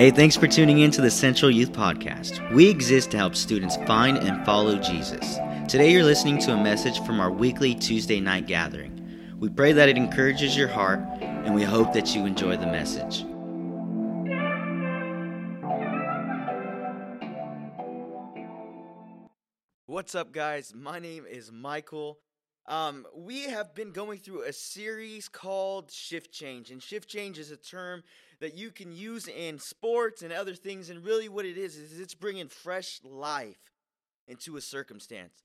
Hey, thanks for tuning in to the Central Youth Podcast. We exist to help students find and follow Jesus. Today, you're listening to a message from our weekly Tuesday night gathering. We pray that it encourages your heart, and we hope that you enjoy the message. What's up, guys? My name is Michael. Um, we have been going through a series called Shift Change, and Shift Change is a term that you can use in sports and other things. And really, what it is, is it's bringing fresh life into a circumstance.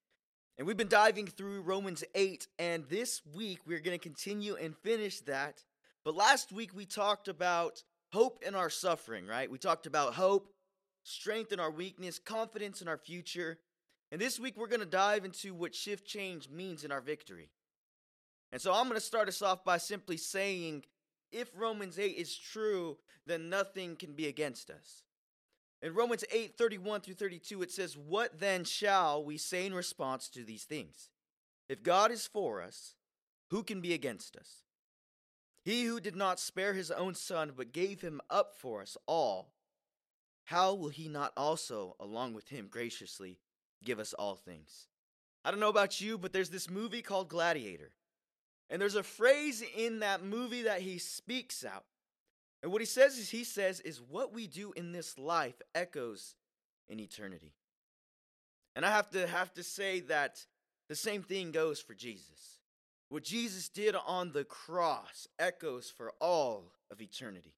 And we've been diving through Romans 8, and this week we're going to continue and finish that. But last week we talked about hope in our suffering, right? We talked about hope, strength in our weakness, confidence in our future. And this week we're going to dive into what shift change means in our victory. And so I'm going to start us off by simply saying if Romans 8 is true, then nothing can be against us. In Romans 8 31 through 32, it says, What then shall we say in response to these things? If God is for us, who can be against us? He who did not spare his own son, but gave him up for us all, how will he not also, along with him, graciously give us all things? I don't know about you, but there's this movie called Gladiator. And there's a phrase in that movie that he speaks out. And what he says is he says is what we do in this life echoes in eternity. And I have to have to say that the same thing goes for Jesus. What Jesus did on the cross echoes for all of eternity.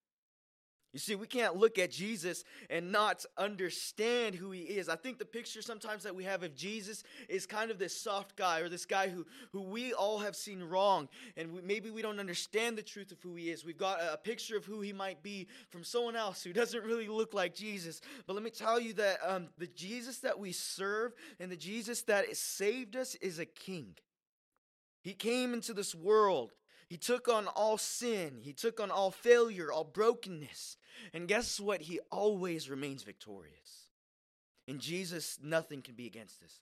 You see, we can't look at Jesus and not understand who he is. I think the picture sometimes that we have of Jesus is kind of this soft guy or this guy who, who we all have seen wrong. And we, maybe we don't understand the truth of who he is. We've got a, a, picture of who he might be from someone else who doesn't really look like Jesus. But let me tell you that um, the Jesus that we serve and the Jesus that saved us is a king. He came into this world he took on all sin, he took on all failure, all brokenness. And guess what? He always remains victorious. In Jesus, nothing can be against us.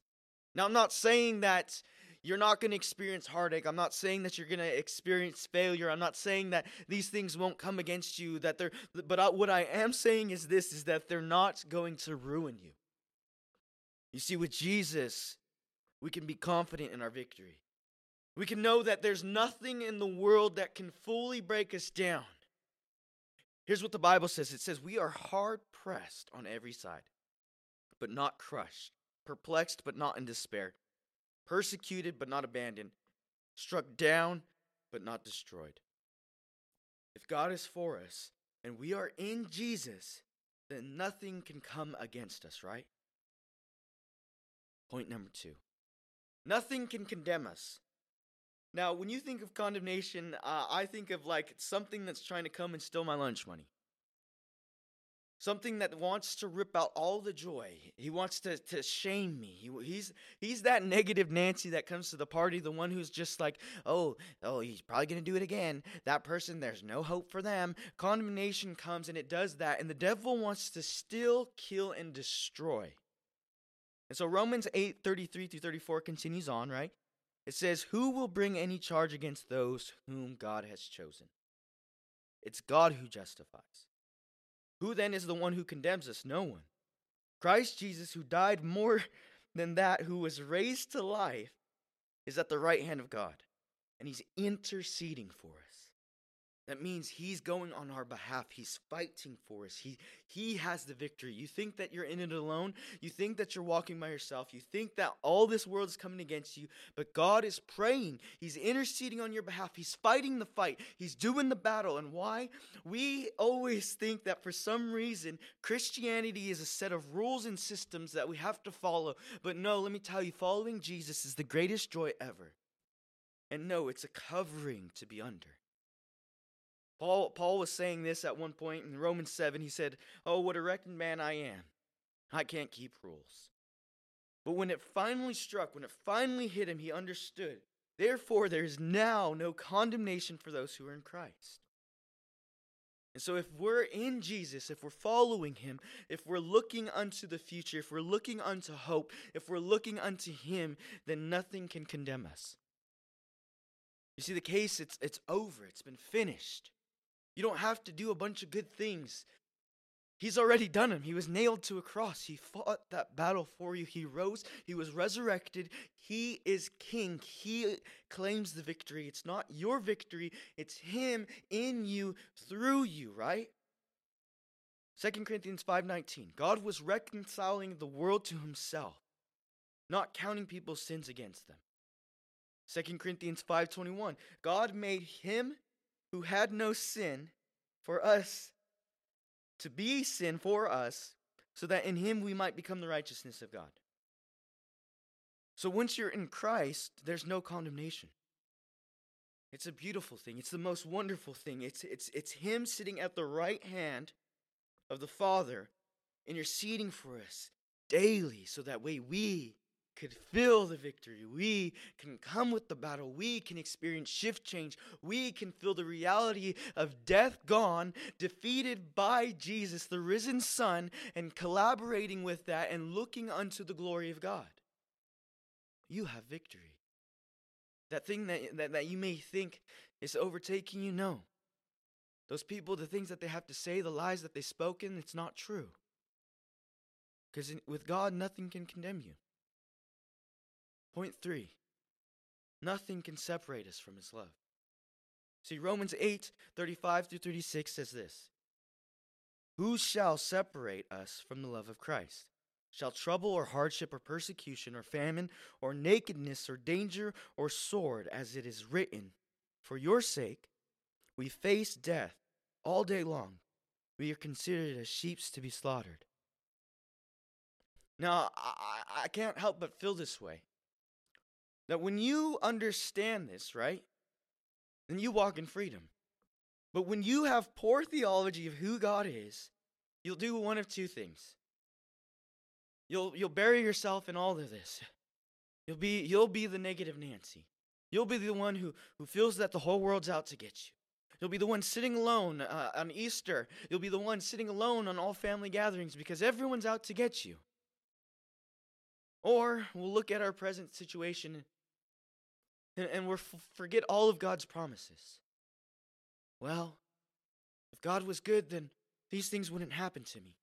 Now, I'm not saying that you're not going to experience heartache. I'm not saying that you're going to experience failure. I'm not saying that these things won't come against you that they're but what I am saying is this is that they're not going to ruin you. You see with Jesus, we can be confident in our victory. We can know that there's nothing in the world that can fully break us down. Here's what the Bible says it says, We are hard pressed on every side, but not crushed, perplexed, but not in despair, persecuted, but not abandoned, struck down, but not destroyed. If God is for us and we are in Jesus, then nothing can come against us, right? Point number two nothing can condemn us. Now, when you think of condemnation, uh, I think of like something that's trying to come and steal my lunch money. Something that wants to rip out all the joy. He wants to, to shame me. He, he's he's that negative Nancy that comes to the party, the one who's just like, oh, oh, he's probably gonna do it again. That person, there's no hope for them. Condemnation comes and it does that, and the devil wants to steal, kill, and destroy. And so Romans 8, 33 through 34 continues on, right? It says, Who will bring any charge against those whom God has chosen? It's God who justifies. Who then is the one who condemns us? No one. Christ Jesus, who died more than that, who was raised to life, is at the right hand of God, and he's interceding for us. That means he's going on our behalf. He's fighting for us. He, he has the victory. You think that you're in it alone. You think that you're walking by yourself. You think that all this world is coming against you. But God is praying. He's interceding on your behalf. He's fighting the fight. He's doing the battle. And why? We always think that for some reason, Christianity is a set of rules and systems that we have to follow. But no, let me tell you, following Jesus is the greatest joy ever. And no, it's a covering to be under. Paul, Paul was saying this at one point in Romans 7. He said, Oh, what a wretched man I am. I can't keep rules. But when it finally struck, when it finally hit him, he understood. Therefore, there is now no condemnation for those who are in Christ. And so, if we're in Jesus, if we're following Him, if we're looking unto the future, if we're looking unto hope, if we're looking unto Him, then nothing can condemn us. You see, the case, it's, it's over, it's been finished. You don't have to do a bunch of good things. He's already done them. He was nailed to a cross. He fought that battle for you. He rose. He was resurrected. He is king. He claims the victory. It's not your victory, it's him in you through you, right? 2 Corinthians 5:19. God was reconciling the world to himself, not counting people's sins against them. 2 Corinthians 5:21. God made him who had no sin for us to be sin for us, so that in him we might become the righteousness of God. So once you're in Christ, there's no condemnation. It's a beautiful thing. It's the most wonderful thing. It's, it's, it's him sitting at the right hand of the Father, interceding for us daily, so that way we could feel the victory. We can come with the battle. We can experience shift change. We can feel the reality of death gone, defeated by Jesus, the risen Son, and collaborating with that and looking unto the glory of God. You have victory. That thing that, that, that you may think is overtaking you, no. Those people, the things that they have to say, the lies that they've spoken, it's not true. Because with God, nothing can condemn you. Point three nothing can separate us from his love. See, Romans 8 35 through 36 says this Who shall separate us from the love of Christ? Shall trouble or hardship or persecution or famine or nakedness or danger or sword, as it is written, For your sake we face death all day long. We are considered as sheep to be slaughtered. Now, I, I can't help but feel this way. That when you understand this, right, then you walk in freedom. But when you have poor theology of who God is, you'll do one of two things. You'll you'll bury yourself in all of this. You'll be you'll be the negative Nancy. You'll be the one who who feels that the whole world's out to get you. You'll be the one sitting alone uh, on Easter. You'll be the one sitting alone on all family gatherings because everyone's out to get you. Or we'll look at our present situation and, and we forget all of God's promises. Well, if God was good, then these things wouldn't happen to me.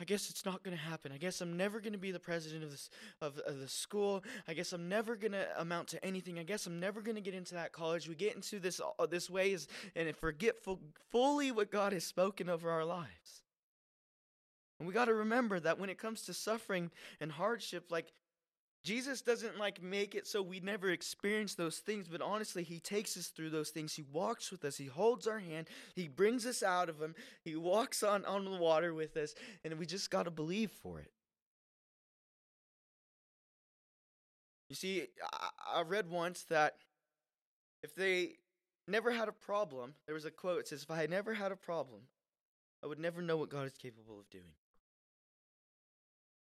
I guess it's not going to happen. I guess I'm never going to be the president of, this, of, of the school. I guess I'm never going to amount to anything. I guess I'm never going to get into that college. We get into this uh, this way is, and forget full, fully what God has spoken over our lives. And we got to remember that when it comes to suffering and hardship, like Jesus doesn't like make it so we never experience those things, but honestly, He takes us through those things. He walks with us. He holds our hand. He brings us out of them. He walks on, on the water with us, and we just got to believe for it. You see, I, I read once that if they never had a problem, there was a quote that says, If I had never had a problem, I would never know what God is capable of doing.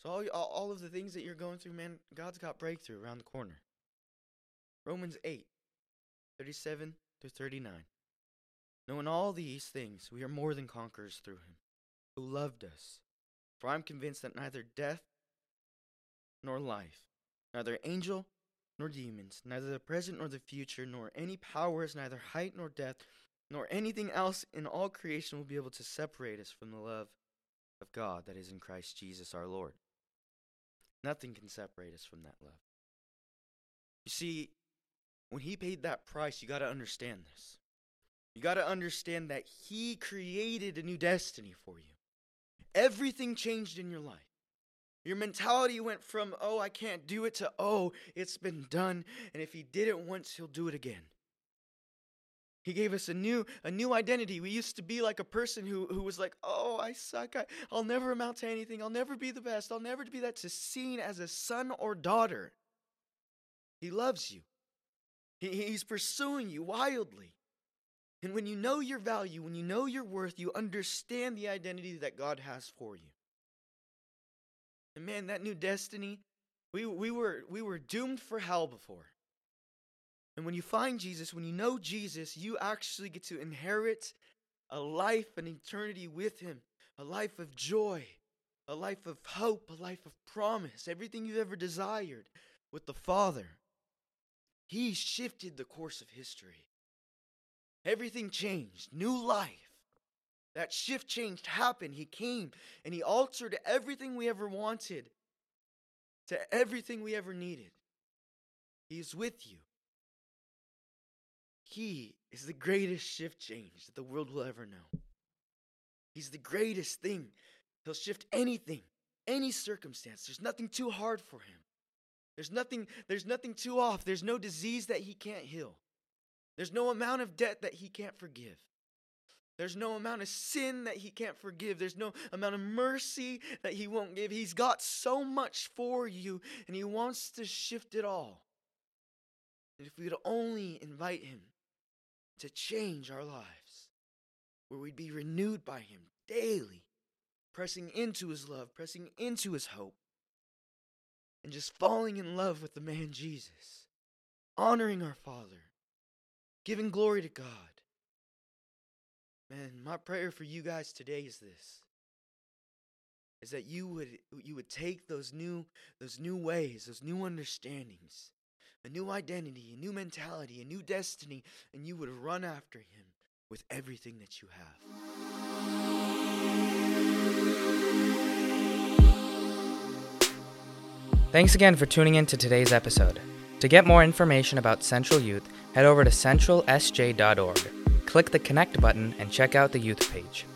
So all, all of the things that you're going through, man, God's got breakthrough around the corner. Romans 8, 37 to 39. Knowing all these things, we are more than conquerors through him, who loved us. For I'm convinced that neither death nor life, neither angel nor demons, neither the present nor the future, nor any powers, neither height nor depth, nor anything else in all creation will be able to separate us from the love of God that is in Christ Jesus our Lord. Nothing can separate us from that love. You see, when he paid that price, you got to understand this. You got to understand that he created a new destiny for you. Everything changed in your life. Your mentality went from, oh, I can't do it, to, oh, it's been done. And if he did it once, he'll do it again. He gave us a new a new identity. We used to be like a person who, who was like, oh, I suck. I, I'll never amount to anything. I'll never be the best. I'll never be that. To seen as a son or daughter. He loves you. He, he's pursuing you wildly. And when you know your value, when you know your worth, you understand the identity that God has for you. And man, that new destiny, we, we, were, we were doomed for hell before. And when you find Jesus, when you know Jesus, you actually get to inherit a life, an eternity with Him, a life of joy, a life of hope, a life of promise, everything you've ever desired with the Father. He shifted the course of history. Everything changed, new life That shift change happened. He came and he altered everything we ever wanted to everything we ever needed. He is with you. He is the greatest shift change that the world will ever know. He's the greatest thing. He'll shift anything, any circumstance. There's nothing too hard for him. There's nothing, there's nothing too off. There's no disease that he can't heal. There's no amount of debt that he can't forgive. There's no amount of sin that he can't forgive. There's no amount of mercy that he won't give. He's got so much for you, and he wants to shift it all. And if we would only invite him to change our lives, where we'd be renewed by him daily, pressing into his love, pressing into his hope, and just falling in love with the man Jesus, honoring our Father, giving glory to God. Man, my prayer for you guys today is this is that you would you would take those new those new ways, those new understandings, a new identity, a new mentality, a new destiny, and you would run after him with everything that you have. Thanks again for tuning in to today's episode. To get more information about Central Youth, head over to centralsj.org. Click the Connect button and check out the youth page.